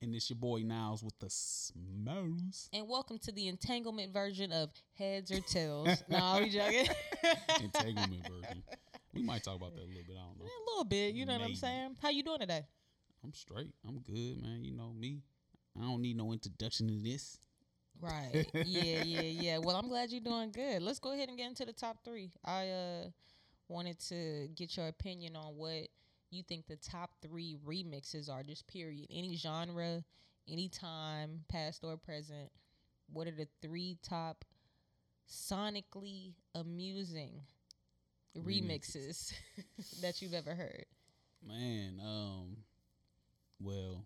Courtney the Heartthrob. And it's your boy Niles with the smells. And welcome to the entanglement version of Heads or Tails. no, we joking. entanglement version. We might talk about that a little bit. I don't know. Yeah, a little bit. You know Maybe. what I'm saying? How you doing today? I'm straight. I'm good, man. You know me. I don't need no introduction to this. Right. Yeah, yeah, yeah. Well, I'm glad you're doing good. Let's go ahead and get into the top three. I uh wanted to get your opinion on what you think the top three remixes are, just period. Any genre, any time, past or present. What are the three top sonically amusing remixes, remixes that you've ever heard? Man, um, well,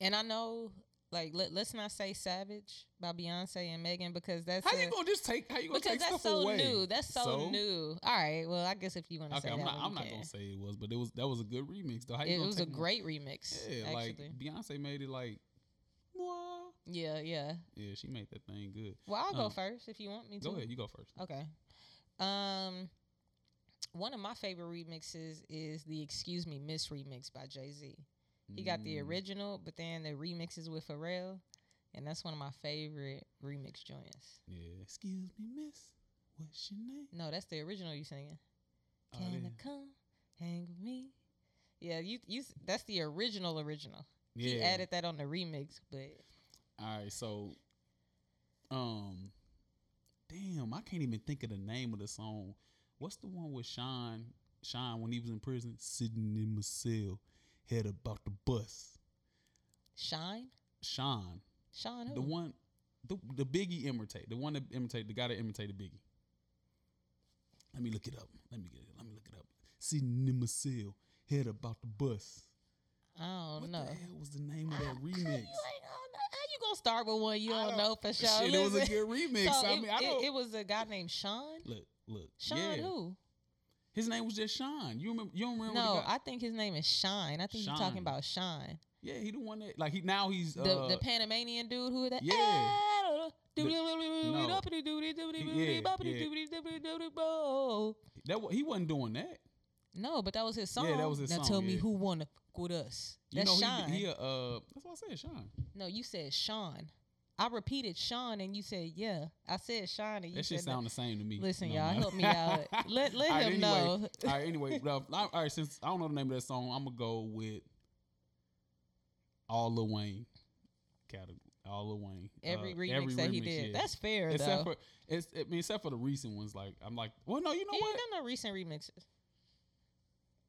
and I know like let, us not say "Savage" by Beyonce and Megan because that's how a, you gonna just take how you gonna because take that's so away? new. That's so, so, new. All right, well I guess if you want to okay, say I'm that, not, I'm not gonna say it was, but it was that was a good remix though. It was a great remix. Yeah, actually. like Beyonce made it like. Mwah. Yeah, yeah. Yeah, she made that thing good. Well, I'll um, go first if you want me to. Go ahead, you go first. Okay. Um, one of my favorite remixes is the "Excuse Me, Miss" remix by Jay Z. He got the mm. original, but then the remixes with Pharrell, and that's one of my favorite remix joints. Yeah. Excuse me, miss. What's your name? No, that's the original you singing. Oh, Can I come hang with me? Yeah, you you. That's the original original. Yeah. He added that on the remix, but. All right, so, um, damn, I can't even think of the name of the song. What's the one with Sean? Sean when he was in prison, sitting in my cell head about the bus. Shyne. Sean. Sean who? The one, the the Biggie imitate, the one that imitate, the guy that imitated Biggie. Let me look it up. Let me get it. Let me look it up. Sitting in my cell, head about the bus. I don't what know. What the hell was the name of that remix? you how you gonna start with one you don't, don't know for sure? Shit, it was a good remix. So I it, mean, I don't. It, it, was a guy named Sean. Look, look. Sean yeah. who? His name was just Shyne. You remember? You don't remember? No, I think his name is Shyne. I think Shyne. you're talking about Shyne. Yeah, he the one that like he now he's uh, the the Panamanian dude who that. Yeah. The, no. That he wasn't doing that. No, but that was his song. Yeah, that was his now song. Now tell me who wanna with us. That's you know, Shyne. He, he uh, that's what I said, Shyne. No, you said Sean. I repeated Sean and you said yeah. I said Sean and you that said shit sound the same to me. Listen, no, y'all, help me out. let let him anyway, know. all right, anyway, all right. Since I don't know the name of that song, I'm gonna go with all Lil Wayne category. All Lil Wayne. Every uh, remix every that remix, he did. Yeah. That's fair except though. For, it's, I mean, except for the recent ones. Like I'm like, well, no, you know he what? He ain't done no recent remixes.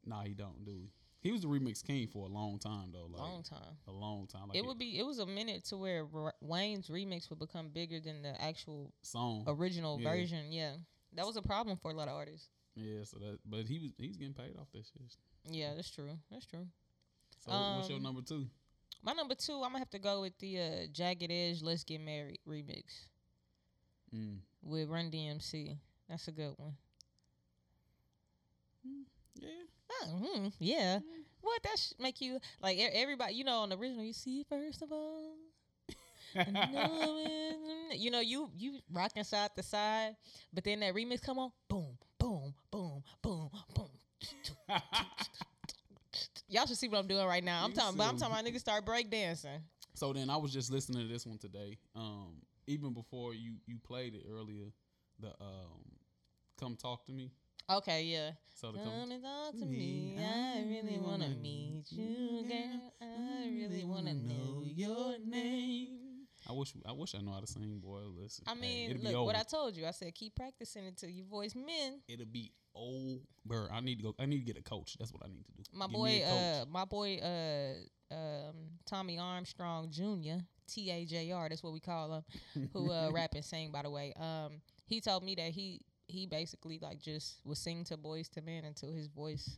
Nah, he don't, do he? He was the remix king for a long time though. Like, long time. A long time. Like it, would be. It was a minute to where Wayne's remix would become bigger than the actual song original yeah. version. Yeah, that was a problem for a lot of artists. Yeah. So that, but he was he's getting paid off that shit. Yeah, that's true. That's true. So um, what's your um, number two? My number two, I'm gonna have to go with the uh, Jagged Edge "Let's Get Married" remix mm. with Run DMC. That's a good one. Mm. Yeah. Mm-hmm. Yeah. Mm-hmm. What that sh- make you like everybody? You know, on the original, you see first of all. you know, you you rocking side to side, but then that remix come on, boom, boom, boom, boom, boom. Y'all should see what I'm doing right now. I'm talking, but I'm talking about niggas start break dancing. So then I was just listening to this one today. Um, even before you you played it earlier, the um, "Come Talk to Me." Okay, yeah. So to come, and talk to me. I really wanna meet you, girl. I really wanna know your name. I wish I wish I know how to sing, boy. Listen. I mean, hey, look what I told you. I said keep practicing until you voice men. It'll be over. I need to go. I need to get a coach. That's what I need to do. My Give boy, uh, my boy, uh, um, Tommy Armstrong Jr. T A J R. That's what we call him. Who uh, rap and sing, by the way. Um, he told me that he he basically like just would sing to Boyz II Men until his voice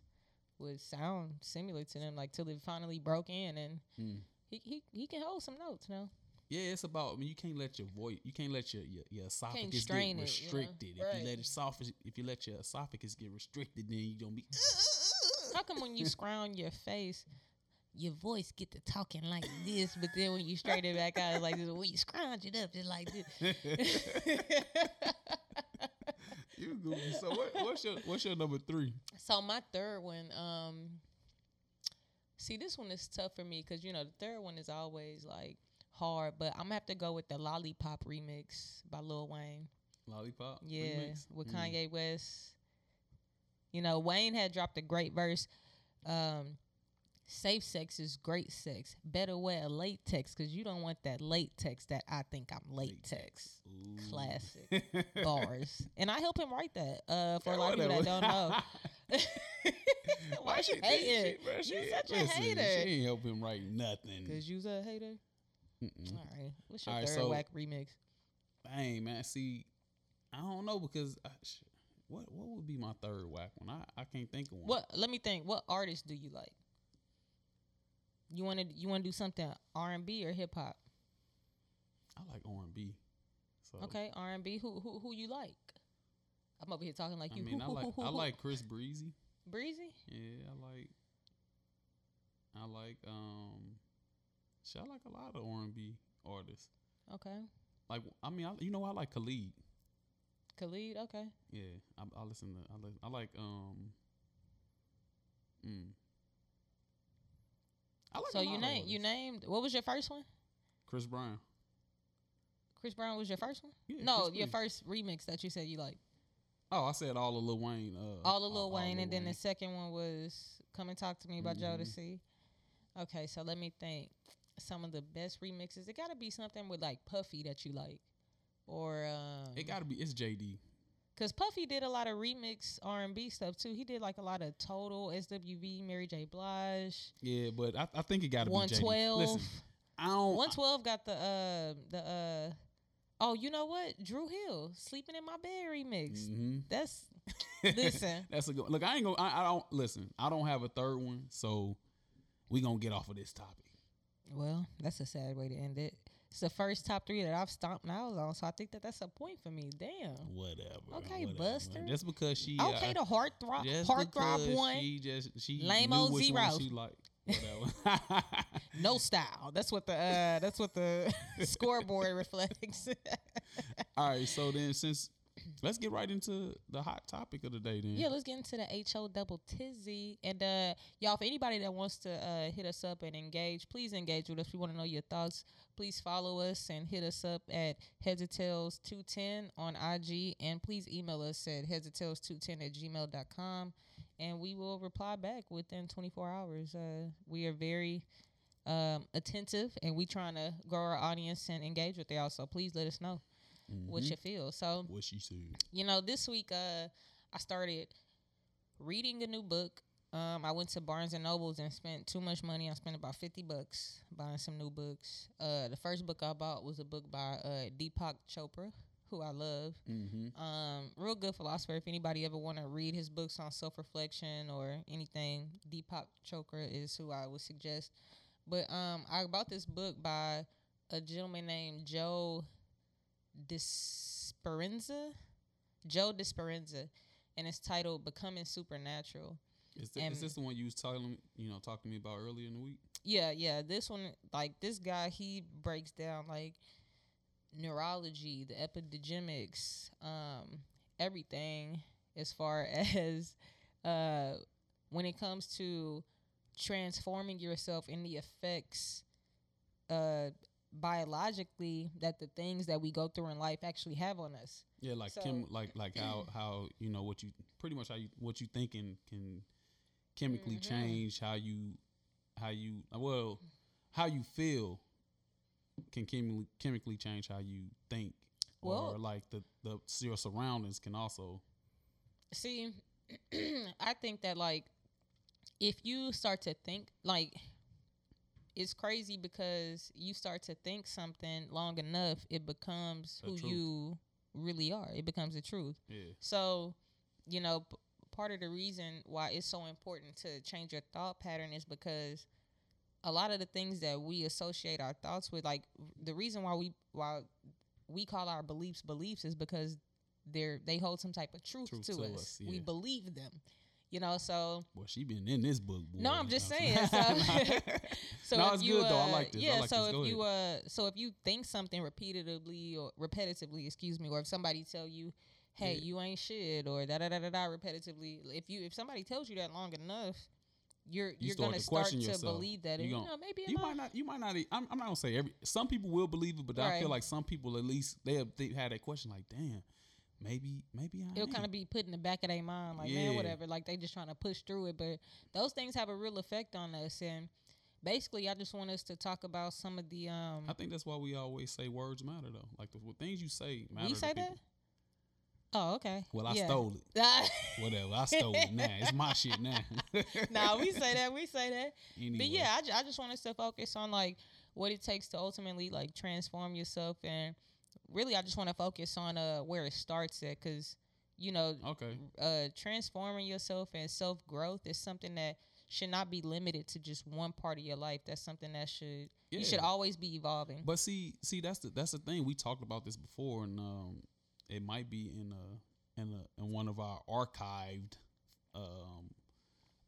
would sound similar to them, like till it finally broke in, and mm. he he he can hold some notes now. Yeah, it's about. I mean, you can't let your voice, you can't let your your, your esophagus get restricted. It, you know? If you let esophagus, if you let your esophagus get restricted, then you gonna be. How come when you scrounge your face, your voice get to talking like this, but then when you straighten it back out, it's like this. When you scrounge it up, just like this. you goofy. So what, what's your what's your number three? So my third one, um, See, this one is tough for me because you know the third one is always like hard, but I'm gonna have to go with the Lollipop remix by Lil Wayne. Lollipop. Yeah, remix? with Mm. Kanye West. You know, Wayne had dropped a great verse. Um, safe sex is great sex. Better wear a latex because you don't want that latex that I think I'm latex. Classic. Bars. And I help him write that. Uh, for a Yeah, lot of people that don't know. Why she you hating? bro, You she- such a hater. She ain't help him write nothing. Cause you's a hater. Mm-mm. All right. What's your All right, third so- whack remix? Dang, man. See, I don't know because I, sh- what what would be my third whack one? I, I can't think of one. What? Let me think. What artist do you like? You want to you want to do something R and B or hip hop? I like R and B. So Okay, R and B. Who who who you like? I'm over here talking like you. I mean, I like I like Chris Breezy. Breezy. Yeah, I like. I like um. Shit, I like a lot of R and B artists. Okay, Like I mean, I, you know, I like Khalid. Khalid. Okay, Yeah, I, I listen to. I, li- I like um. Mm. I like so you named you named. What was your first one? Chris Brown. Chris Brown was your first one. Yeah, no, Chris your Brown. first remix that you said you like. Oh, I said all of Lil Wayne. Uh, All of Lil Wayne, Lil and then the second one was "Come and Talk to Me" by Mhm. Jodeci. Okay, so let me think. Some of the best remixes. It got to be something with like Puffy that you like, or um, it got to be. It's JD. Cause Puffy did a lot of remix R and B stuff too. He did like a lot of Total, SWV, Mary J. Blige, Yeah, but I, I think it got to be One Listen, I don't. One Twelve got the uh the uh oh you know what Dru Hill sleeping in my bed remix. Mhm. That's Listen. That's a good. Look, I ain't gonna. I, I don't listen. I don't have a third one, so we gonna get off of this topic. well that's a sad way to end it. It's the first top three that I've stomped nails on, so I think that that's a point for me. Damn. Whatever. Okay, whatever. Buster. Just because she Okay, uh, the heart throb, just heart throb one, She just she Lame-o knew which one zero. she like. Whatever. no style. That's what the uh that's what the scoreboard reflects. All right. So then, since let's get right into the hot topic of the day. Then. Yeah, let's get into the HO double tizzy. And uh y'all, for anybody that wants to uh hit us up and engage, please engage with us. We want to know your thoughts. Please follow us and hit us up at heads or tails 210 on IG. And please email us at heads or tails 210 at gmail.com. And we will reply back within 24 hours. Uh we are very um attentive and we trying to grow our audience and engage with y'all. So please let us know what Mhm. you feel. So What she said. you know, this week uh I started reading a new book. Um I went to Barnes and Nobles and spent too much money. I spent about 50 bucks buying some new books. Uh the first book I bought was a book by uh Deepak Chopra, who I love. Mm-hmm. Um real good philosopher. If anybody ever want to read his books on self-reflection or anything, Deepak Chopra is who I would suggest. But um I bought this book by a gentleman named Joe Disperenza. Joe Disperenza, and it's titled "Becoming Supernatural." Is, th- is this the one you was telling you know talking to me about earlier in the week? Yeah, yeah. This one, like this guy, he breaks down like neurology, the epidemics, um, everything as far as uh, when it comes to transforming yourself and the effects uh, biologically that the things that we go through in life actually have on us. Yeah, like So- chem, like like how how you know what you pretty much how you what you thinking can chemically Mhm. change how you how you well how you feel can chemically chemically change how you think or like the the your surroundings can also See, I think that like if you start to think like it's crazy because you start to think something long enough, it becomes The who truth. you really are. It becomes the truth. yeah So, you know, p- part of the reason why it's so important to change your thought pattern is because a lot of the things that we associate our thoughts with, like the reason why we why we call our beliefs beliefs is because they're they hold some type of truth, Truth to, to us. us, We believe them. You know, so well she been in this book boy, No, I'm just saying, know what I'm so- so no if it's you, good though I uh, like this Yeah, like so this. If you uh so if you think something repeatedly or repetitively, excuse me, or if somebody tell you, "Hey, Yeah. you ain't shit," or da da da da da repetitively, if you if somebody tells you that long enough, you're You you're gonna to start to yourself. believe that, You and you, know, maybe you might not. You might not. I'm, I'm not gonna say every. Some people will believe it, but I feel like some people at least they have, they had that question like, damn, maybe maybe I. it'll kind of be put in the back of their mind, like Yeah. man, whatever. Like they just trying to push through it, but those things have a real effect on us. And basically, I just want us to talk about some of the um. I think that's why we always say words matter though. Like the things you say matter. to say that. Oh, okay. Well, I Yeah. stole it. Whatever. I stole it. Now it's my shit now. nah, we say that. We say that. Anyway. But yeah, I, I just want us to focus on like what it takes to ultimately like transform yourself, and really, I just want to focus on uh where it starts at, because you know, Okay. uh, transforming yourself and self growth is something that should not be limited to just one part of your life. That's something that should you should always be evolving. But see, see, that's the that's the thing. We talked about this before, and um, it might be in a in a in one of our archived um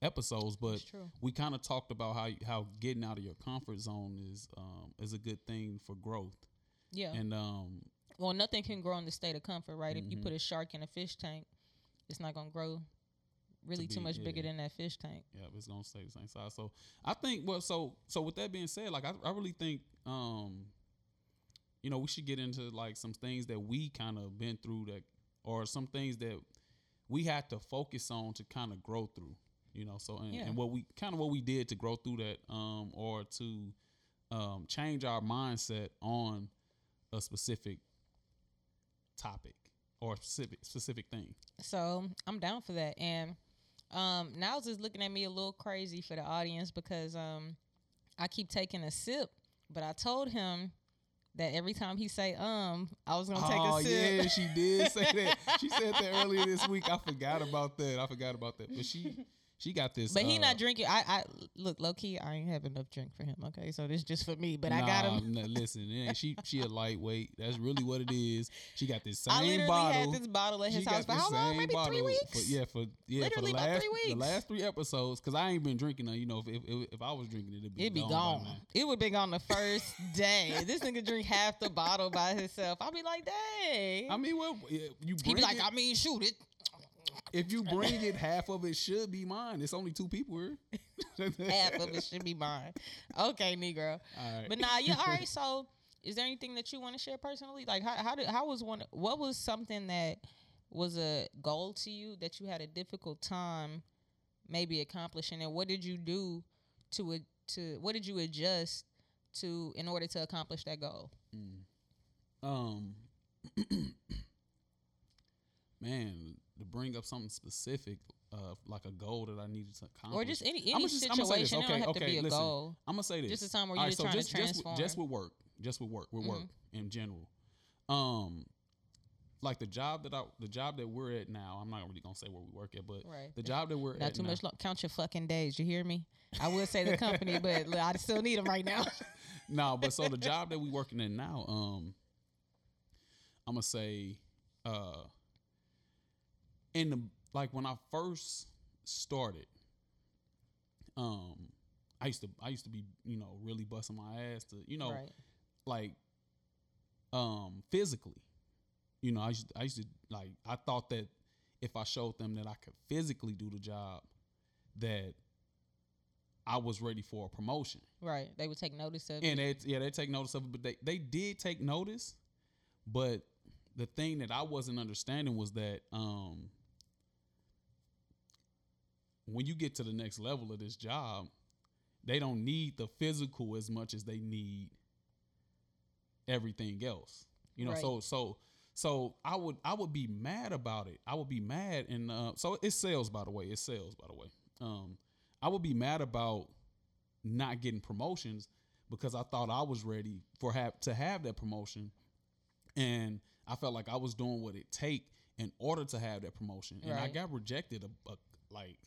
episodes. But we kind of talked about how how getting out of your comfort zone is um is a good thing for growth. Yeah. And um, well, nothing can grow in the state of comfort, right? If you Mhm. put a shark in a fish tank, it's not gonna grow really too be- much bigger than that fish tank. yeah, it's gonna stay the same size. So I think well, so so with that being said, like I I really think um, you know, we should get into like some things that we kind of been through that, or some things that we had to focus on to kind of grow through. You know, so and, Yeah. and what we kind of what we did to grow through that, um, or to um, change our mindset on a specific topic or specific specific thing. So I'm down for that. And um Niles is looking at me a little crazy for the audience because um I keep taking a sip, but I told him that every time he say um, I was gonna take oh a sip. yeah, she did say that. She said that earlier this week. I forgot about that. I forgot about that. But she she got this. But he uh, not drinking. I, I look low key. I ain't have enough drink for him. Okay, so this just for me. But I got nah, him. nah, listen, ain't- she she a lightweight. That's really what it is. She got this I same literally bottle. had this bottle at his got house for how long? Maybe three weeks. For, yeah, for yeah Literally for the about last three the last three episodes. Because I ain't been drinking. None, you know, if, if if I was drinking it, it'd be It'd be gone. by gone. It would be gone the first day. this nigga drink half the bottle by himself. I'll be like, dang. I mean, well, you he bring be like, it, I mean, shoot it. If you bring it, half of it should be mine. It's only two people here. Half of it should be mine. Okay, Negro. All right. But nah, yeah. All right. So, is there anything that you want to share personally? Like, how how did how was one? What was something that was a goal to you that you had a difficult time maybe accomplishing, and what did you do to it to what did you adjust to in order to accomplish that goal? Um, man, to bring up something specific, uh, like a goal that I needed to accomplish, Or just any any say this. situation. Okay, have okay, to be a listen. goal. I'm gonna say this. Just a time where you're right, just so trying just, to just, transform. with, just with work, just with work, with work Mhm. in general. Um, like the job that I, the job that we're at now. I'm not really gonna say where we work at, but right. the job that we're Not at too now, much. Lo- count your fucking days. You hear me? I will say the company, but I still need them right now. no, but so the job that we working in now, um, I'm gonna say, uh, in the like when I first started, um, I used to I used to be you know really busting my ass to you know right. like um physically, you know I used I used to like I thought that if I showed them that I could physically do the job, that I was ready for a promotion. Right. They would take notice of And it. they yeah, they take notice of it, but they, they did take notice. But the thing that I wasn't understanding was that um when you get to the next level of this job, they don't need the physical as much as they need everything else. You know, Right. so so so I would I would be mad about it. I would be mad and uh so it sales by the way. It sales by the way. Um I would be mad about not getting promotions because I thought I was ready for have to have that promotion, and I felt like I was doing what it take in order to have that promotion, and I got rejected a, a, like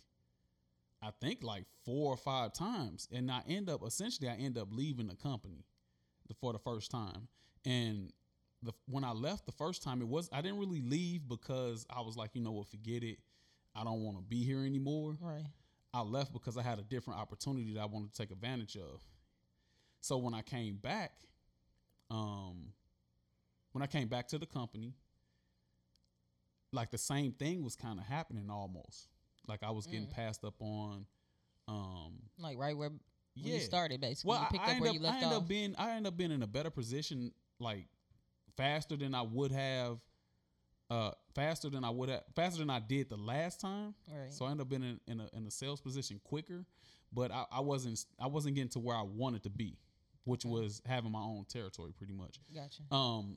I think like four or five times, and I end up essentially I end up leaving the company for the first time, and the when I left the first time it was I didn't really leave because I was like you know what forget it I don't want to be here anymore. Right. I left because I had a different opportunity that I wanted to take advantage of. So when I came back, um, when I came back to the company, like the same thing was kind of happening almost. Like I was getting Mm. passed up on Um, Like right where yeah. you started, basically. Well, you I, picked I up end where up, you left I end off. up being I end up being in a better position, like faster than I would have, uh, faster than I would have, faster than I did the last time. right. So I ended up being in, in a in a sales position quicker, but I, I wasn't I wasn't getting to where I wanted to be, which Okay. was having my own territory pretty much. gotcha. Um,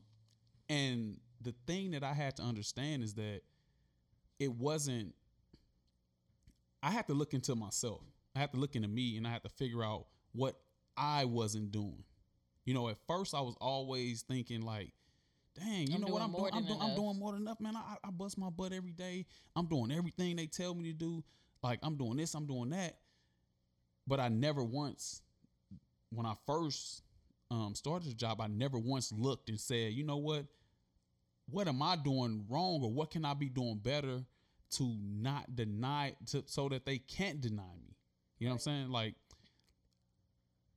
and the thing that I had to understand is that it wasn't. I had to look into myself. I had to look into me, and I had to figure out what I wasn't doing. You know, at first I was always thinking like, "Dang, you I'm know what I'm doing? I'm doing, I'm doing more than enough, man. I, I bust my butt every day. I'm doing everything they tell me to do. Like I'm doing this, I'm doing that. But I never once, when I first um, started the job, I never once looked and said, you know what? What am I doing wrong, or what can I be doing better to not deny, to so that they can't deny me? You know what I'm saying? Like,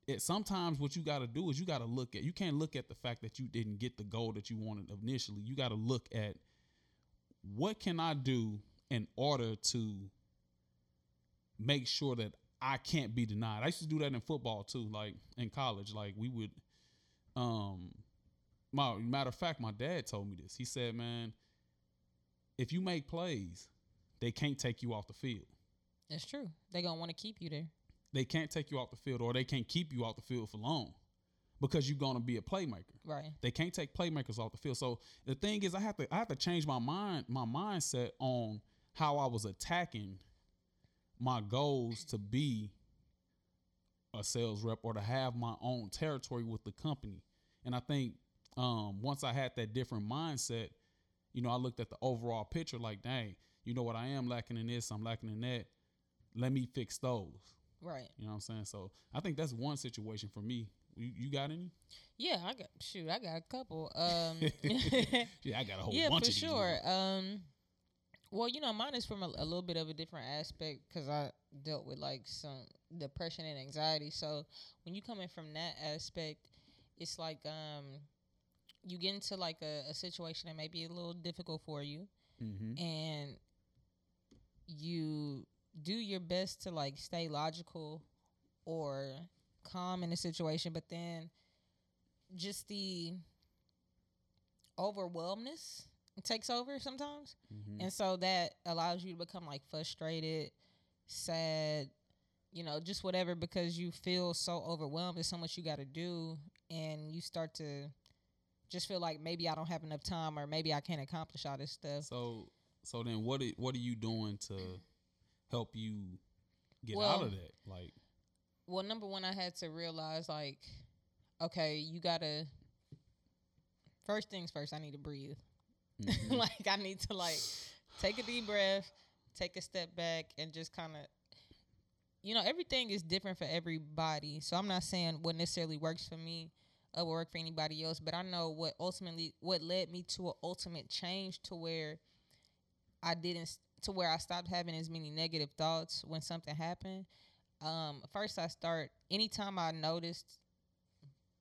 it sometimes what you got to do is you got to look at. You can't look at the fact that you didn't get the goal that you wanted initially. You got to look at what can I do in order to make sure that I can't be denied. I used to do that in football too, like in college. Like we would um my matter of fact, my dad told me this. He said, Man, if you make plays, they can't take you off the field. That's true. They gonna want to keep you there. They can't take you off the field or they can't keep you off the field for long because you're gonna be a playmaker. Right. They can't take playmakers off the field. So the thing is, I have to I have to change my mind my mindset on how I was attacking my goals to be a sales rep or to have my own territory with the company. And I think um, once I had that different mindset, you know, I looked at the overall picture like, dang, you know what, I am lacking in this, I'm lacking in that. Let me fix those. Right. You know what I'm saying? So I think that's one situation for me. You, you got any? Yeah, I got shoot. I got a couple. Um, Yeah, I got a whole yeah, bunch for sure. Um, well, you know, mine is from a, a little bit of a different aspect because I dealt with like some depression and anxiety. So when you come in from that aspect, it's like um, you get into like a, a situation that may be a little difficult for you, Mm-hmm. and you do your best to like stay logical or calm in the situation, but then just the overwhelmness takes over sometimes. Mm-hmm. And so that allows you to become like frustrated, sad, you know, just whatever because you feel so overwhelmed. There's so much you got to do. And you start to just feel like maybe I don't have enough time or maybe I can't accomplish all this stuff. So so then what are, what are you doing to help you get Well, out of that? Like Well, number one, I had to realize like, okay, you got to, first things first, I need to breathe. mhm. like, I need to like take a deep breath, take a step back, and just kind of, you know, everything is different for everybody. So I'm not saying what necessarily works for me or will work for anybody else, but I know what ultimately what led me to an ultimate change to where I didn't to where I stopped having as many negative thoughts when something happened. Um, first, I start anytime I noticed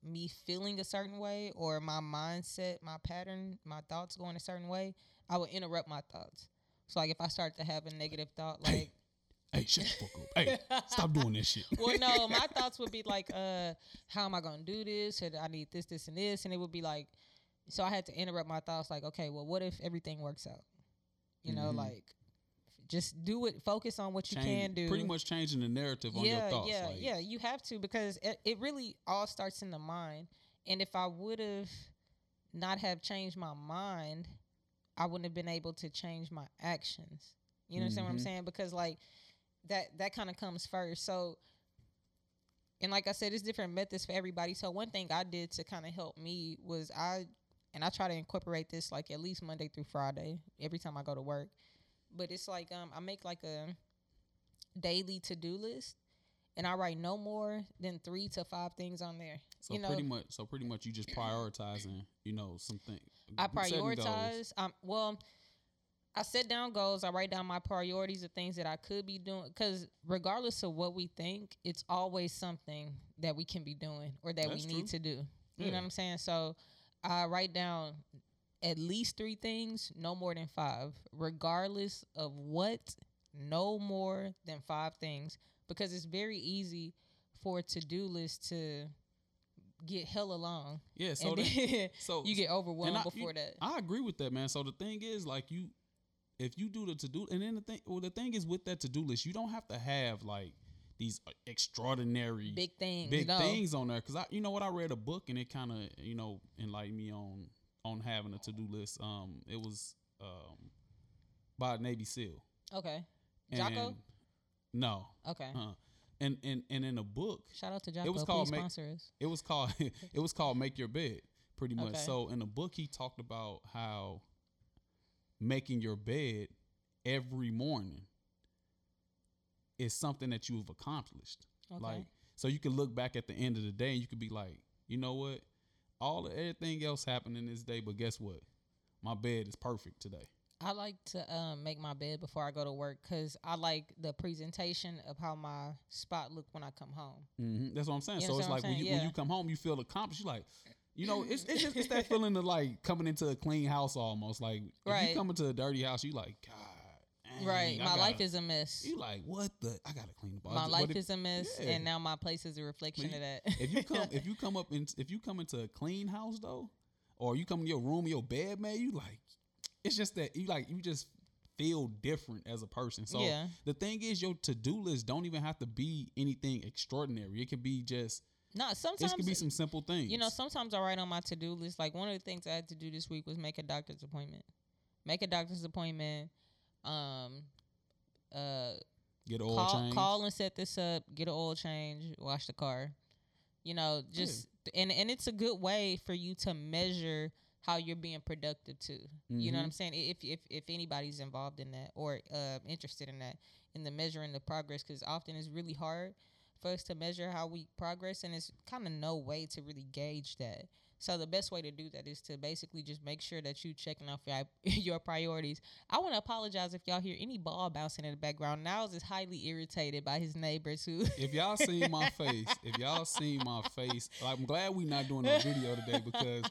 me feeling a certain way or my mindset, my pattern, my thoughts going a certain way, I would interrupt my thoughts. So like if I start to have a negative thought, like hey, shut the fuck up. Hey, stop doing this shit. well, no, my thoughts would be like, uh, how am I gonna do this? Or I need this, this, and this, and it would be like, so I had to interrupt my thoughts, like, okay, well, what if everything works out? You know, Mhm. like, just do it. Focus on what you Change- can do. Pretty much changing the narrative on yeah, your thoughts. yeah, like, yeah. You have to because it, it really all starts in the mind. And if I would have not have changed my mind, I wouldn't have been able to change my actions. You understand what I'm Mhm. saying? Because like that that kind of comes first. So and like I said, it's different methods for everybody. So one thing I did to kind of help me was I and I try to incorporate this like at least Monday through Friday every time I go to work. But it's like um I make like a daily to-do list and I write no more than 3 to 5 things on there. So you know, pretty much, so pretty much, you just prioritizing, you know, something. I prioritize. Um, well, I set down goals. I write down my priorities of things that I could be doing. Because regardless of what we think, it's always something that we can be doing or that That's we need true. to do. You Yeah. know what I'm saying? So I write down at least three things, no more than five. Regardless of what, no more than five things. because it's very easy for a to do list to get hell along. Yeah, so that, so you get overwhelmed I- before you- that. I agree with that, man. So the thing is, like you, if you do the to do, and then the thing, well, the thing is with that to do list, you don't have to have like these extraordinary Big things. big no. things on there. Cause I, you know what, I read a book and it kind of, you know, enlightened me on on having a to do list. Um, it was um by a Navy SEAL. Okay. Jocko? And- No. Okay. Uh, and and and in a book, Shout out to Jocko. It was called Please Make- sponsor it was called it was called Make Your Bed, pretty much. Okay. So in the book, he talked about how making your bed every morning is something that you've accomplished. Okay. Like, so you can look back at the end of the day and you could be like, you know what? All everything else happened in this day, but guess what? My bed is perfect today. I like to um, make my bed before I go to work because I like the presentation of how my spot look when I come home. Mm-hmm. That's what I'm saying. You so it's like when you saying? when you come home, you feel accomplished. You like, you know, it's it's just it's that feeling of like coming into a clean house almost. Like if Right. you come into a dirty house, you like, God, dang, right. I My life gotta-" is a mess. You like what the? I gotta clean the My But life if, is a mess, yeah. and now my place is a reflection you- of that. if you come if you come up in if you come into a clean house though, or you come in your room, your bed, man, you like, it's just that you like you just feel different as a person. So yeah, the thing is, your to do list don't even have to be anything extraordinary. It could be just no. Sometimes it could be some simple things. You know, sometimes I write on my to do list. Like one of the things I had to do this week was make a doctor's appointment. Make a doctor's appointment. Um, uh, get an oil call change. call and set this up. Get an oil change. Wash the car. You know, just and and it's a good way for you to measure how you're being productive too. You know what Mhm. I'm saying? If if if anybody's involved in that or uh, interested in that, in the measuring the progress, because often it's really hard for us to measure how we progress, and it's kind of no way to really gauge that. So the best way to do that is to basically just make sure that you checking off your your priorities. I want to apologize if y'all hear any ball bouncing in the background. Niles is highly irritated by his neighbors who. if y'all seen my face, if y'all seen my face, like, I'm glad we're not doing a video today because,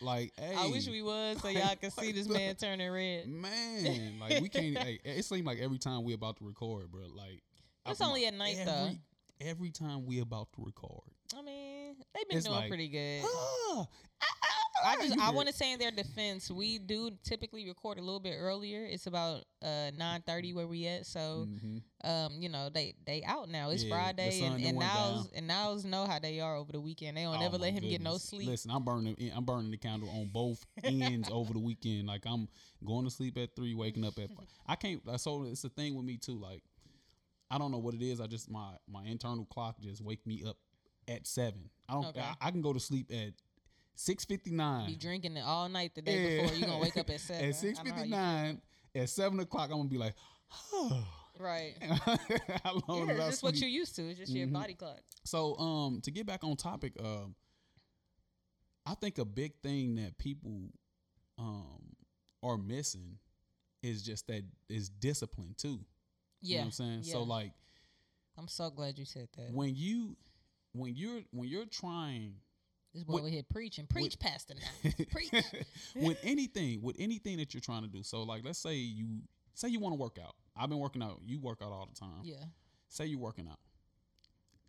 like, hey, I wish we was so like, y'all could see this man turning red. man, like we can't. it seems like every time we about to record, bro, like It's I'm- only at night, every, though. Every time we about to record, I mean, they've been It's doing like, pretty good. I just I want to say in their defense, we do typically record a little bit earlier. It's about uh nine thirty where we at. So mhm. um, you know, they they out now. It's Yeah, Friday and, and nows and nows know how they are over the weekend. They don't Oh, never let him get no sleep. Listen, I'm burning. I'm burning the candle on both ends over the weekend. Like I'm going to sleep at three, waking up at. Five. I can't. So it's a thing with me too. Like I don't know what it is. I just my my internal clock just wake me up at seven. I don't. Okay. I, I can go to sleep at six fifty nine. Be drinking it all night the day before. You gonna wake up at seven. At six know fifty you nine. At seven o'clock, I'm gonna be like, oh. Right. How long Yeah, it's just what you're used to. It's just your Mhm. body clock. So, um, to get back on topic, um, I think a big thing that people um are missing is just that is discipline too. You Yeah. know what I'm saying? So like I'm so glad you said that. when you when you're when you're trying this boy over here preaching. Preach, Pastor. Now. Preach. with anything with anything that you're trying to do. So like let's say you say you want to work out. I've been working out. You work out all the time. Yeah. Say you're working out.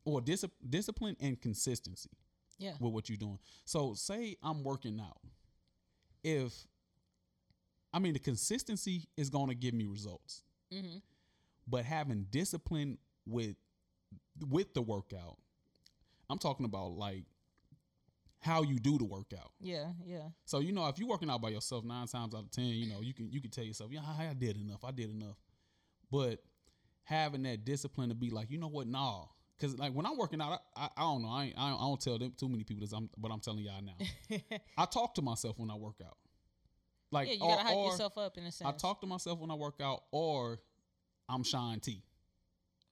Or dis- discipline and consistency. Yeah. with what you're doing. So say I'm working out. If I mean the consistency is going to give me results, Mm-hmm. but having discipline with with the workout, I'm talking about like how you do the workout. Yeah. Yeah. So you know if you're working out by yourself nine times out of ten, you know you can you can tell yourself, yeah, I I did enough, I did enough. But having that discipline to be like, you know what, nah. Cause like when I'm working out, I, I, I don't know. I, I don't I don't tell them too many people this. I'm, but I'm telling y'all now. I talk to myself when I work out. Like yeah, you gotta hype or yourself up in a sense. I talk to myself when I work out, or I'm Shaun T.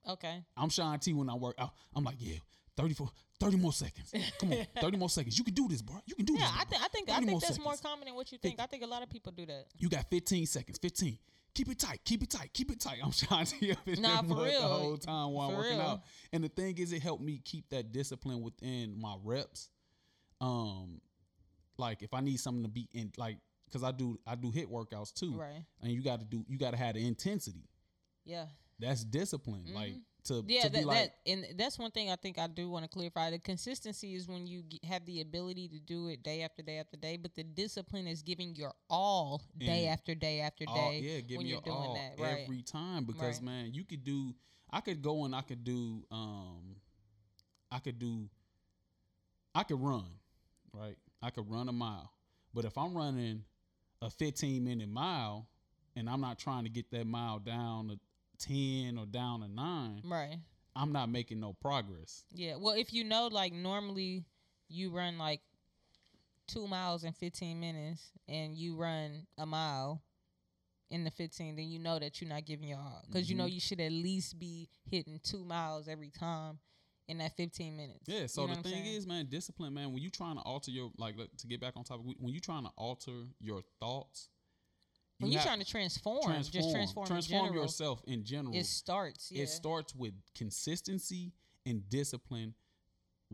Okay. I'm Shaun T when I work out. I'm like, yeah, 34, 30 more seconds. Come on, 30 more seconds. You can do this, bro. You can do Yeah, this. I bro. think I think I think that's more common than what you think. I think a lot of people do that. You got 15 seconds. 15. Keep it tight. Keep it tight. Keep it tight. I'm Shaun T up in Nah, for real. the whole time while I'm For working real. out. And the thing is, it helped me keep that discipline within my reps. Um, like if I need something to be in, like, cause I do I do HIIT workouts too, Right. and you got to do you got to have the intensity. Yeah. That's discipline. Like Mhm. To Yeah, to that, like that and that's one thing I think I do want to clarify. The consistency is when you g- have the ability to do it day after day after day, but the discipline is giving your all day after day after all, day. yeah, give when you're your doing all that, right. every time because Right. man, you could do. I could go and I could do. Um, I could do. I could run, right? I could run a mile, but if I'm running a 15 minute mile and I'm not trying to get that mile down 10 or down to nine, Right. I'm not making no progress. Yeah. Well, if you know, like normally you run like two miles in 15 minutes, and you run a mile in the 15, then you know that you're not giving your all because you know Mhm. you should at least be hitting two miles every time in that 15 minutes. Yeah. So You know the thing is, man, discipline, man. When you trying to alter your like to get back on topic, when you trying to alter your thoughts, when you you're trying to transform, just transform, transform in general, yourself in general. it starts. Yeah. It starts with consistency and discipline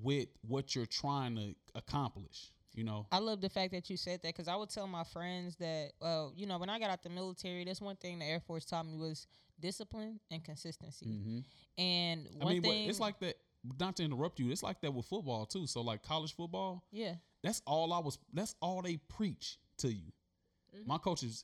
with what you're trying to accomplish. You know, I love the fact that you said that because I would tell my friends that, well, you know, when I got out the military, that's one thing the Air Force taught me was discipline and consistency. hmm And I one mean, thing, it's like that. Not to interrupt you, it's like that with football too. So like college football, yeah, that's all I was. That's all they preach to you. Mhm. My coaches.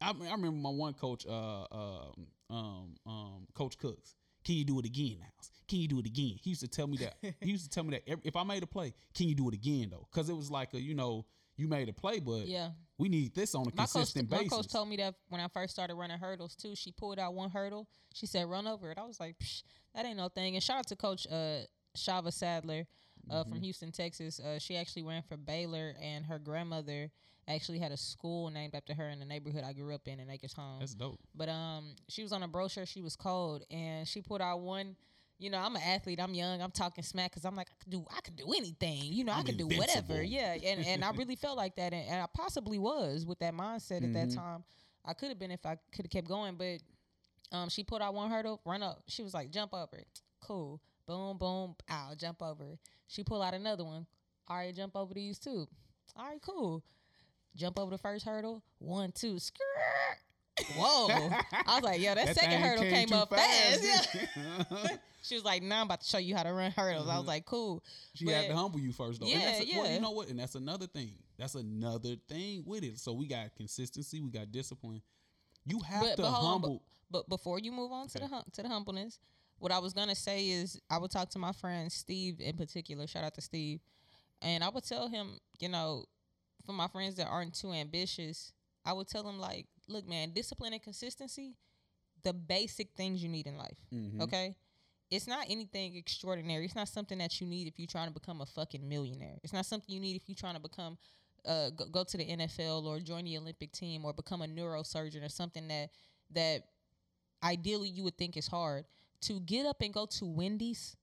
I, I remember my one coach, uh, uh, um, um, Coach Cooks. Can you do it again, now? Can you do it again? He used to tell me that. he used to tell me that every, if I made a play, can you do it again though? Because it was like a, you know, you made a play, but yeah. we need this on a My coach, consistent my coach told me that when I first started running hurdles too. She pulled out one hurdle. She said, "Run over it." I was like, Psh, "That ain't no thing." And shout out to Coach uh, Shava Sadler uh, from Mhm. Houston, Texas. Uh, she actually ran for Baylor, and her grandmother actually had a school named after her in the neighborhood I grew up in in Acres Home. That's dope. But um, she was on a brochure. She was cold, and she put out one. You know, I'm an athlete. I'm young. I'm talking smack because I'm like, I could do, I could do anything. You know, i I'm could do whatever. Yeah, and and I really felt like that, and, and I possibly was with that mindset at that Mhm. time. I could have been if I could have kept going, but um, she put out one hurdle, run up. She was like, jump over it. Cool. Boom, boom. Ow, jump over it. She pull out another one. All right, jump over these two. All right, cool. Jump over the first hurdle. One, two. Skirt. Whoa. I was like, yo, that, second hurdle came, too up fast. Yeah. Yeah. She was like, nah, I'm about to show you how to run hurdles. I was Mhm. like, cool. she had to humble you first, though. and that's Yeah, Well, yeah. you know what? And that's another thing. That's another thing with it. So we got consistency. We got discipline. You have But- to but hold on, humble. But before you move on to the Okay. hum- to the humbleness, what I was gonna say is I would talk to my friend Steve in particular. Shout out to Steve, and I would tell him, you know, for my friends that aren't too ambitious, I would tell them like, look, man, discipline and consistency, the basic things you need in life. Mhm. Okay. It's not anything extraordinary. It's not something that you need if you're trying to become a fucking millionaire. It's not something you need if you're trying to become, uh, go, go to the NFL or join the Olympic team or become a neurosurgeon or something that that ideally you would think is hard. To get up and go to Wendy's,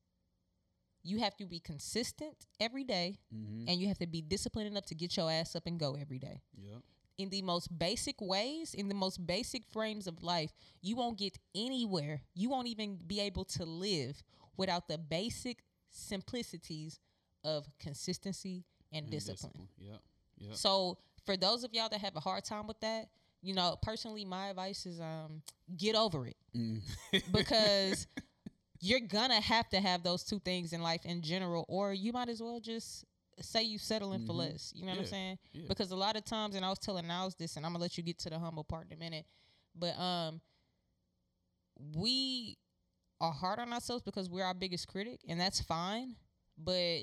you have to be consistent every day Mhm. and you have to be disciplined enough to get your ass up and go every day Yep. in the most basic ways, in the most basic frames of life, you won't get anywhere. You won't even be able to live without the basic simplicities of consistency and, And discipline. Yep. Yep. So, for those of y'all that have a hard time with that, you know, personally, my advice is um, get over it Mm. because you're gonna have to have those two things in life in general, or you might as well just say you settling for Mhm. less. You know what I'm saying? Yeah. because a lot of times and i was telling Niles this and i'm gonna let you get to the humble part in a minute but um we are hard on ourselves because we're our biggest critic and that's fine but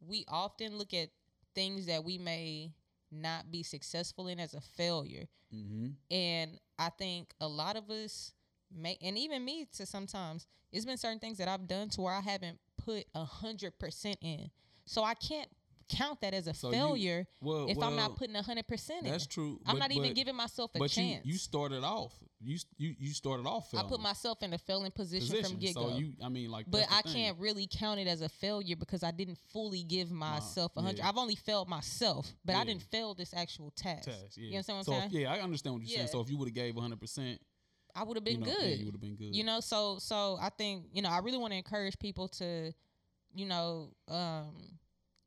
we often look at things that we may not be successful in as a failure mm-hmm. and i think a lot of us may and even me to sometimes it's been certain things that i've done to where i haven't put a hundred percent in so i can't count that as a So you- failure Well, if I'm not putting a hundred percent in. that's true. I'm but- not even but- giving myself a But chance. you you started off. You you you started off. I put myself in a failing position, position. from get go. So you, I mean, like, but I thing. can't really count it as a failure because I didn't fully give myself a hundred. yeah. I've only failed myself, but I didn't fail this actual task. Task, yeah. You understand what I'm if- saying? yeah, I understand what you're saying. So if you would have gave 100, percent I would have you been know, yeah, good. you would have been good. you know, so so I think you know I really want to encourage people to, you know, um,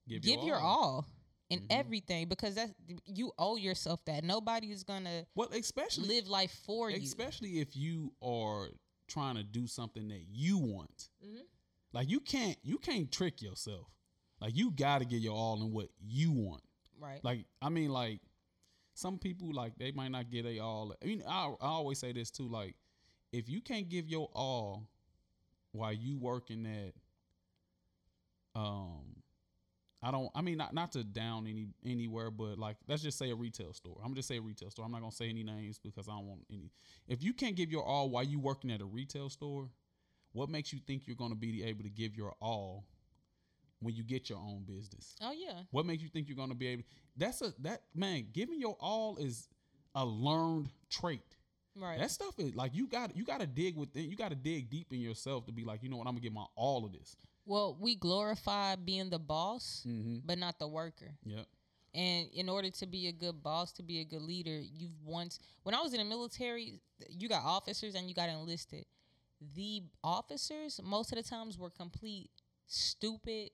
give, your, all. in Mhm. everything because that's you owe yourself that. Nobody is gonna Well, especially live life for you. especially if you are trying to do something that you want. Mhm. Like you can't you can't trick yourself. Like you got to get your all in what you want. Right. Like I mean, like some people like they might not get a all. I mean, I, I always say this too. Like if you can't give your all while you working at, um, I don't. I mean, not not to down any anywhere, but like let's just say a retail store. I'm just say a retail store. I'm not gonna say any names because I don't want any. If you can't give your all while you working at a retail store, what makes you think you're gonna be able to give your all when you get your own business? oh yeah. What makes you think you're gonna be able? That's a that man. Giving your all is a learned trait. Right. That stuff is like you got you got to dig within. You got to dig deep in yourself to be like, you know what? I'm gonna get my all of this. well, we glorify being the boss, Mm-hmm. but not the worker. Yep. And in order to be a good boss, to be a good leader, you've once when I was in the military, you got officers and you got enlisted. The officers most of the times were complete stupid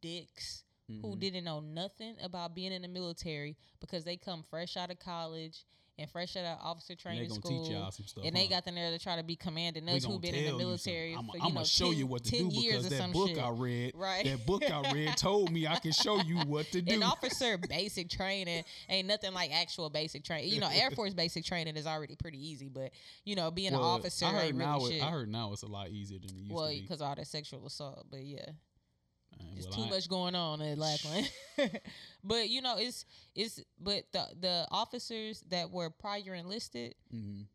dicks who Mhm. didn't know nothing about being in the military because they come fresh out of college and fresh out of officer training gonna school. teach y'all some stuff. and they got them there to try to be commanding us who gonna been in the military for I'm, you know gonna show 10, you what to do because that book shit. I read, Right. that book I read told me I can show you what to do. An officer basic training ain't nothing like actual basic training. You know, Air Force basic training is already pretty easy, but you know, being Well, an officer I heard now. really it. I heard now it's a lot easier than it used well, to be. because all that sexual assault, but yeah, Man, it's well, too I- much going on at Lackland. but you know, it's it's but the the officers that were prior enlisted, Mhm.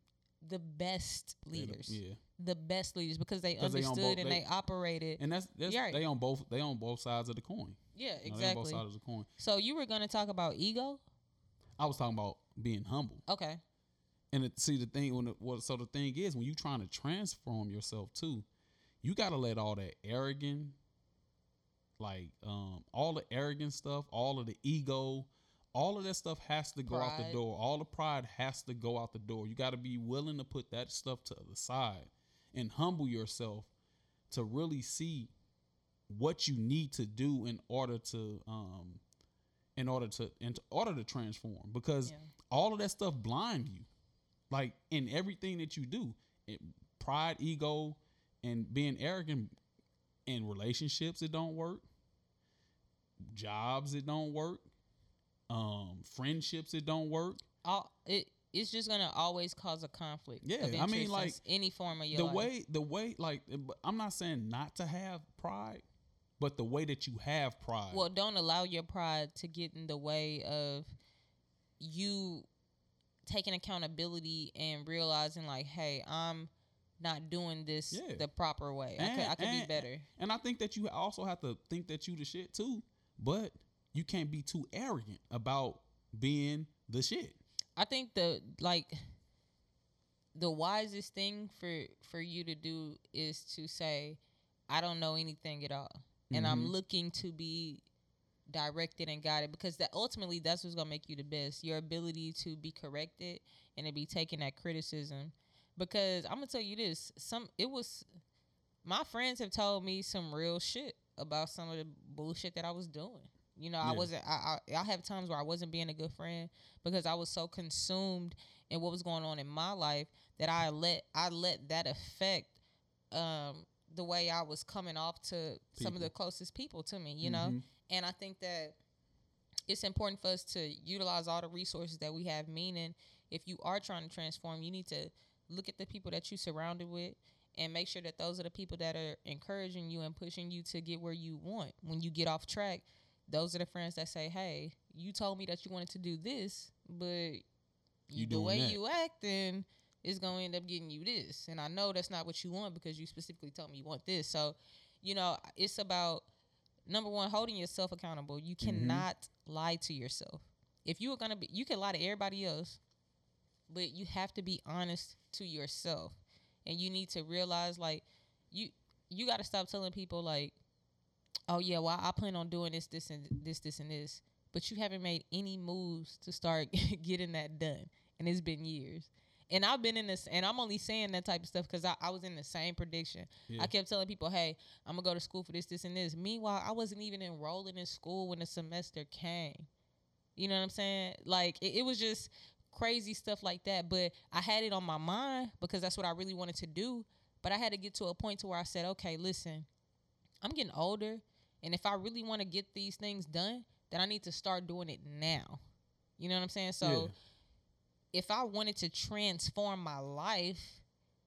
the best leaders, Yeah, the best leaders because they understood both- and they- they, operated. and that's, that's right. they on both they on both sides of the coin. yeah, You know, they on exactly. both sides of the coin. So you were gonna talk about ego? I was talking about being humble. Okay. And it, see the thing when it, what so the thing is when you trying to transform yourself too, you got to let all that arrogant, like um all the arrogant stuff, all of the ego, all of that stuff has to go out the door. All the pride has to go out the door. You got to be willing to put that stuff to the side and humble yourself to really see what you need to do in order to um in order to in order to transform because Yeah. all of that stuff blind you like in everything that you do it, pride ego and being arrogant in relationships it don't work jobs it don't work um friendships it don't work all it it's just gonna always cause a conflict. Yeah, I mean, like, any form of your the life. way the way like i'm not saying not to have pride but the way that you have pride Well, don't allow your pride to get in the way of you taking accountability and realizing like, hey, I'm not doing this Yeah. the proper way. I could, I could be better. And I think that you also have to think that you the shit too, but you can't be too arrogant about being the shit. I think the like the wisest thing for for you to do is to say, I don't know anything at all, and I'm Mhm. looking to be directed and guided because that ultimately that's what's gonna make you the best. Your ability to be corrected and to be taken at criticism. Because I'm gonna tell you this, some it was my friends have told me some real shit about some of the bullshit that I was doing. You know, I wasn't. I, I I have times where I wasn't being a good friend because I was so consumed in what was going on in my life that I let I let that affect um the way I was coming off to some of the closest people to me. You know, Mhm. and I think that it's important for us to utilize all the resources that we have. Meaning, if you are trying to transform, you need to look at the people that you surrounded with and make sure that those are the people that are encouraging you and pushing you to get where you want. When you get off track, those are the friends that say, "Hey, you told me that you wanted to do this, but You the way that." you acting is going to end up getting you this." And I know that's not what you want because you specifically told me you want this. So, you know, it's about number one holding yourself accountable. You Mhm. cannot lie to yourself. If you are gonna be, you can lie to everybody else, but you have to be honest to yourself, and you need to realize like you you got to stop telling people like, oh yeah, well I plan on doing this, this, and this, this, and this, but you haven't made any moves to start getting that done, and it's been years. And I've been in this, and I'm only saying that type of stuff because I, I was in the same prediction. Yeah. I kept telling people, "Hey, I'm gonna go to school for this, this, and this." Meanwhile, I wasn't even enrolling in school when the semester came. You know what I'm saying? Like it, it was just crazy stuff like that. But I had it on my mind because that's what I really wanted to do. But I had to get to a point to where I said, okay, listen, I'm getting older, and if I really want to get these things done, then I need to start doing it now. You know what I'm saying? So Yeah. if I wanted to transform my life,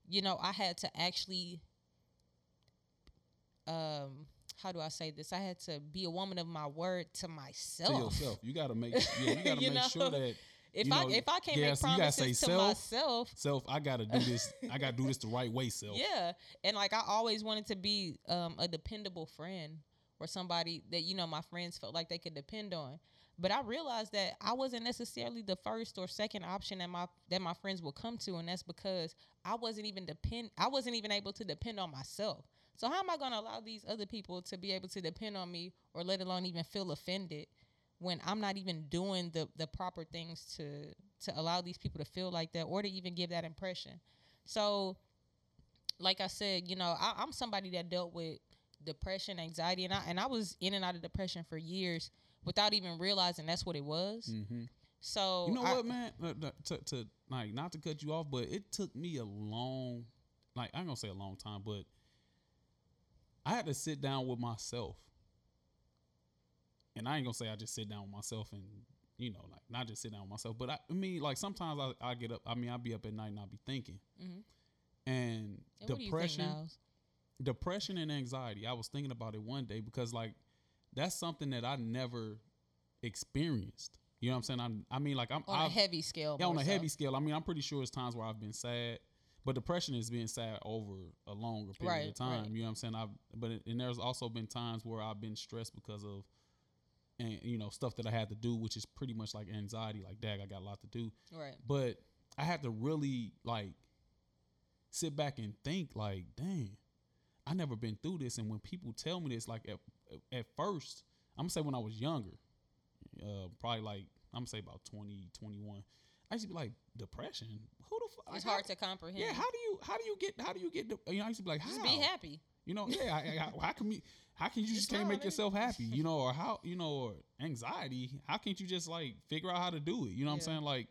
you know, I had to actually um how do I say this? I had to be a woman of my word to to myself. yourself. You gotta make yeah, you gotta You make sure that If you I if I can't yeah, make so promises say to self. myself, self, I gotta do this. I gotta do this the right way, self. yeah, and like I always wanted to be um, a dependable friend or somebody that you know my friends felt like they could depend on. But I realized that I wasn't necessarily the first or second option that my that my friends would come to, and that's because I wasn't even depend. I wasn't even able to depend on myself. So how am I going to allow these other people to be able to depend on me, or let alone even feel offended? When I'm not even doing the the proper things to to allow these people to feel like that or to even give that impression. So, like I said, you know, I, I'm somebody that dealt with depression, anxiety, and I and I was in and out of depression for years without even realizing that's what it was. Mm-hmm. So You know I- what, man? To, to like not to cut you off, but it took me a long, like I'm gonna say a long time, but I had to sit down with myself, and I ain't gonna say I just sit down with myself and you know like not just sit down with myself, but I, I mean like sometimes I, I get up. I mean I'll be up at night and I'll be thinking, Mhm. and, And depression, depression and anxiety. I was thinking about it one day because like that's something that I never experienced. You know what I'm saying? I'm, I mean, like I'm on a I've- heavy scale. yeah, on a so. heavy scale. I mean, I'm pretty sure it's times where I've been sad, but depression is being sad over a longer period Right, of time. right. You know what I'm saying? I've but it, and there's also been times where I've been stressed because of and you know stuff that I had to do, which is pretty much like anxiety. Like, dag, I got a lot to do, Right. but I had to really like sit back and think, like, dang, I never been through this. And when people tell me this, like at at first, I'm gonna say when I was younger, uh, probably like I'm gonna say about 20, 21. I used to be like depression. Who the fuck? It's hard to comprehend. Yeah, how do you how do you get how do you get you know I used to be like how Just be happy. You know yeah I, I, how can you how can you just can't make yourself happy you know or how you know or anxiety how can't you just like figure out how to do it you know what I'm saying like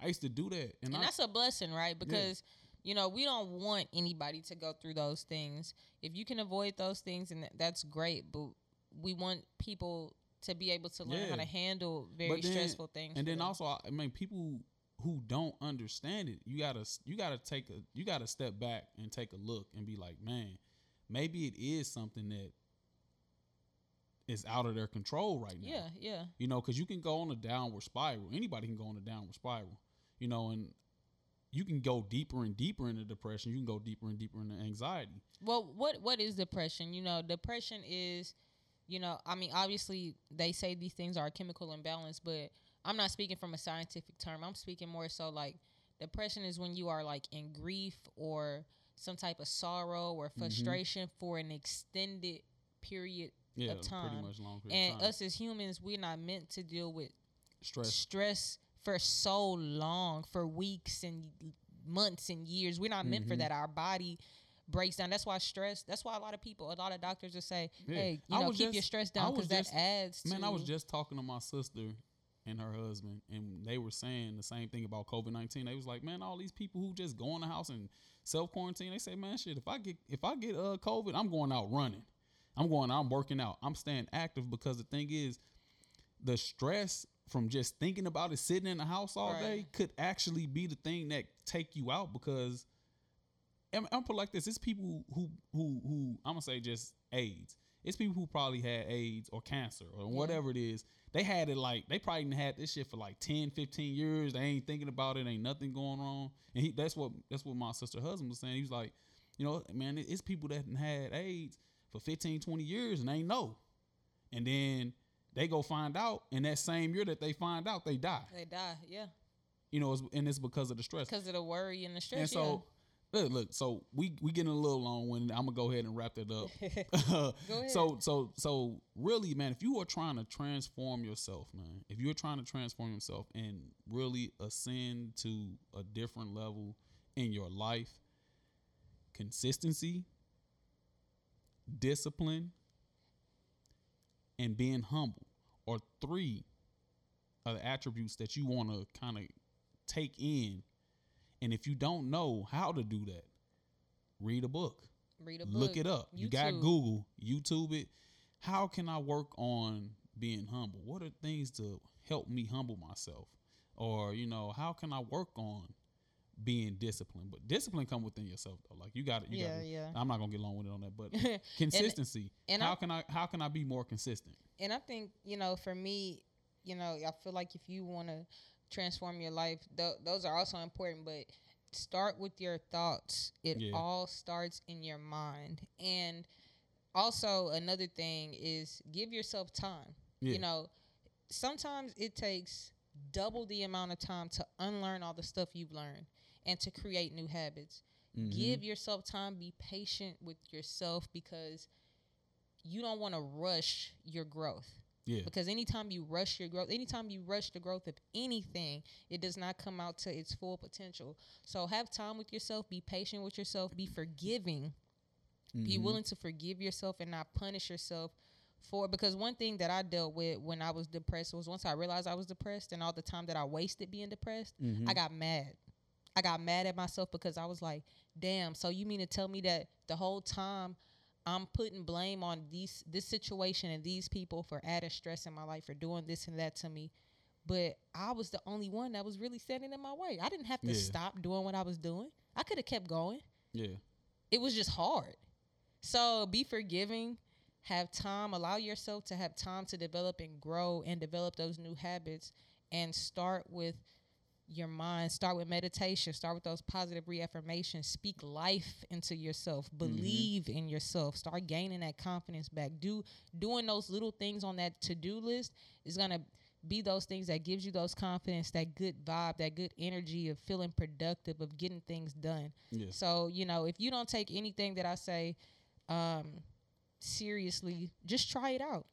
I used to do that and, and I, that's a blessing, right? Because you know we don't want anybody to go through those things. If you can avoid those things, and that's great. But we want people to be able to learn how to handle very then- stressful things. and then them. also I mean people who don't understand it you gotta you gotta take a you gotta step back and take a look and be like man maybe it is something that is out of their control right now. Yeah, yeah, you know because you can go on a downward spiral. Anybody can go on a downward spiral you know and you can go deeper and deeper into depression. You can go deeper and deeper into anxiety. Well, what what is depression? You know, depression is, you know, I mean, obviously they say these things are a chemical imbalance, but I'm not speaking from a scientific term. I'm speaking more so like depression is when you are like in grief or some type of sorrow or Mm-hmm. frustration for an extended period yeah of time. pretty much long period And of time. us as humans, we're not meant to deal with stress stress for so long, for weeks and months and years. We're not meant for Mhm. that. Our body breaks down. That's why stress. That's why a lot of people, a lot of doctors will say, Yeah. "Hey, I you know, was keep your just- stress down because that just- adds to." Man, I was just talking to my sister and her husband, and they were saying the same thing about COVID nineteen. They was like, man, all these people who just go in the house and self quarantine. They say, man, shit, if I get if I get uh COVID, I'm going out running. I'm going I'm working out. I'm staying active because the thing is, the stress from just thinking about it, sitting in the house all Right. day, could actually be the thing that take you out because. I'm, I'm put like this. It's people who who who I'm gonna say just AIDS. It's people who probably had AIDS or cancer or Yeah. whatever it is. They had it like they probably had this shit for like 10, 15 years. They ain't thinking about it. Ain't nothing going on. And he that's what that's what my sister husband was saying. He was like, you know, man, it's people that had AIDS for 15, 20 years and they know. And then they go find out, and that same year that they find out, they die. they die, yeah, You know, it's, and it's because of the stress. because of the worry and the stress And so, look, look, so we we getting a little long winded. I'm gonna go ahead and wrap that up. Go ahead. so so so really, man, if you are trying to transform yourself, man, if you're trying to transform yourself and really ascend to a different level in your life, consistency, discipline, and being humble are three of the attributes that you want to kind of take in. And if you don't know how to do that, read a book. Read a book. Look it up. You got Google, YouTube it. How can I work on being humble? What are things to help me humble myself? Or, you know, how can I work on being disciplined? But discipline come within yourself though. Like you got it. You Yeah, got yeah. I'm not gonna get long with it on that, but consistency. and how I- can I how can I be more consistent? and I think you know, for me, you know, I feel like if you want to transform your life, th- those are also important. But start with your thoughts. It Yeah. all starts in your mind, and also another thing is give yourself time. Yeah. You know, sometimes it takes double the amount of time to unlearn all the stuff you've learned and to create new habits. Mhm. Give yourself time, be patient with yourself because you don't want to rush your growth. Yeah. Because anytime you rush your growth, anytime you rush the growth of anything, it does not come out to its full potential. So have time with yourself, be patient with yourself, be forgiving be Mhm. willing to forgive yourself and not punish yourself for because one thing that I dealt with when I was depressed was once I realized I was depressed and all the time that I wasted being depressed, Mhm. I got mad. I got mad at myself because I was like, "Damn, so you mean to tell me that the whole time I'm putting blame on these this situation and these people for adding stress in my life for doing this and that to me?" But I was the only one that was really standing in my way. I didn't have to Yeah. stop doing what I was doing. I could have kept going Yeah. it was just hard. So be forgiving, have time, allow yourself to have time to develop and grow and develop those new habits and start with your mind, start with meditation, start with those positive reaffirmations, speak life into yourself, believe in yourself, start gaining that confidence back. Do doing those little things on that to-do list is going to be those things that gives you those confidence, that good vibe, that good energy of feeling productive, of getting things done. Yeah. So, you know, if you don't take anything that I say um, seriously, just try it out.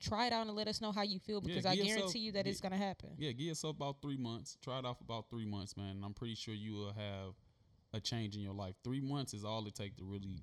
Try it out and let us know how you feel Yeah, because I give yourself- guarantee you that gi- it's going to happen. Yeah, give yourself about three months. Try it off about three months, man. And I'm pretty sure you will have a change in your life. Three months is all it takes to really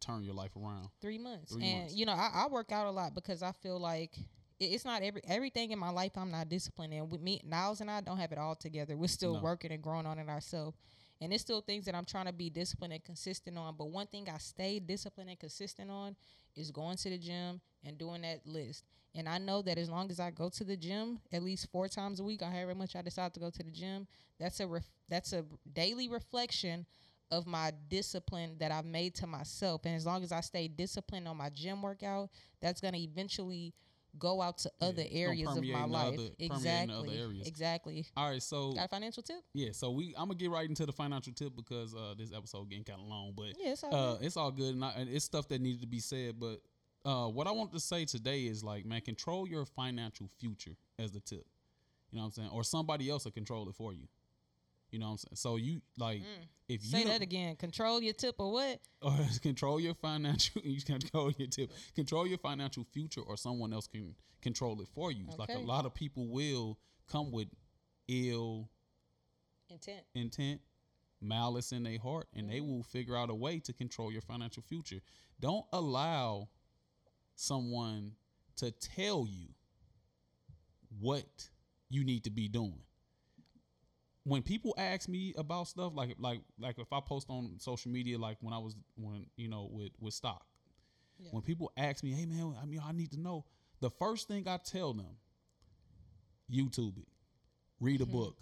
turn your life around. Three months. Three and, months. you know, I, I work out a lot because I feel like it's not every everything in my life I'm not disciplined in. With me, Niles and I don't have it all together. We're still No. working and growing on it ourselves. And it's still things that I'm trying to be disciplined and consistent on. But one thing I stay disciplined and consistent on is going to the gym and doing that list. And I know that as long as I go to the gym at least four times a week, or however much I decide to go to the gym, that's a ref- that's a daily reflection of my discipline that I've made to myself. And as long as I stay disciplined on my gym workout, that's gonna eventually go out to other areas of my life. other- exactly. Exactly. All right, so Got a financial tip? yeah, so we I'm gonna get right into the financial tip because uh this episode getting kind of long, but Yeah, it's all uh good. it's all good and, I, and it's stuff that needed to be said. But uh what I want to say today is like, man, control your financial future as the tip. You know what I'm saying? Or somebody else will control it for you. You know what I'm saying? So you like if you Mm. Say that again. Control your tip or what? or control your financial you can control your tip control your financial future or someone else can control it for you like a lot of people will come with ill Intent. intent malice in their heart and Mm-hmm. they will figure out a way to control your financial future don't allow someone to tell you what you need to be doing when people ask me about stuff like like like if I post on social media like when I was when you know with with stock Yeah. when people ask me hey man I mean I need to know the first thing I tell them YouTube it read a Mm-hmm. book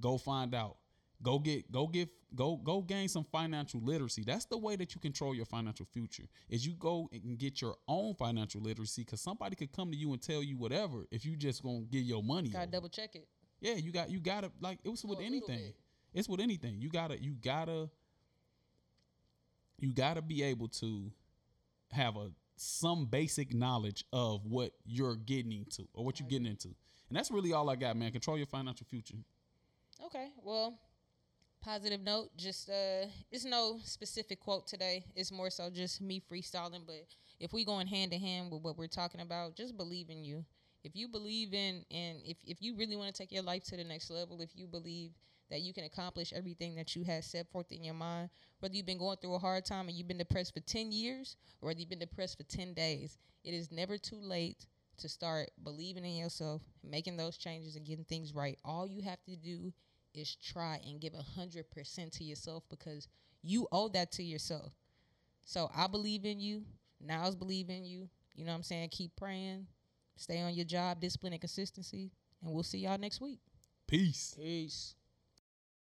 go find out go get go get go go gain some financial literacy that's the way that you control your financial future is you go and get your own financial literacy because somebody could come to you and tell you whatever if you just gonna give your money Gotta over. double check it. Yeah, you got you gotta like it was with anything. It's with anything. You gotta you gotta you gotta be able to have a some basic knowledge of what you're getting into or what you're getting into. And that's really all I got, man. Control your financial future. Okay. Well, positive note. Just uh, it's no specific quote today. It's more so just me freestyling. But if we going hand in hand with what we're talking about, just believe in you. If you believe in, and if if you really want to take your life to the next level, if you believe that you can accomplish everything that you have set forth in your mind, whether you've been going through a hard time and you've been depressed for ten years, or whether you've been depressed for ten days, it is never too late to start believing in yourself, making those changes, and getting things right. All you have to do is try and give a hundred percent to yourself because you owe that to yourself. So I believe in you. Niles believe in you. You know what I'm saying? Keep praying. Stay on your job, discipline and consistency. And we'll see y'all next week. Peace. Peace.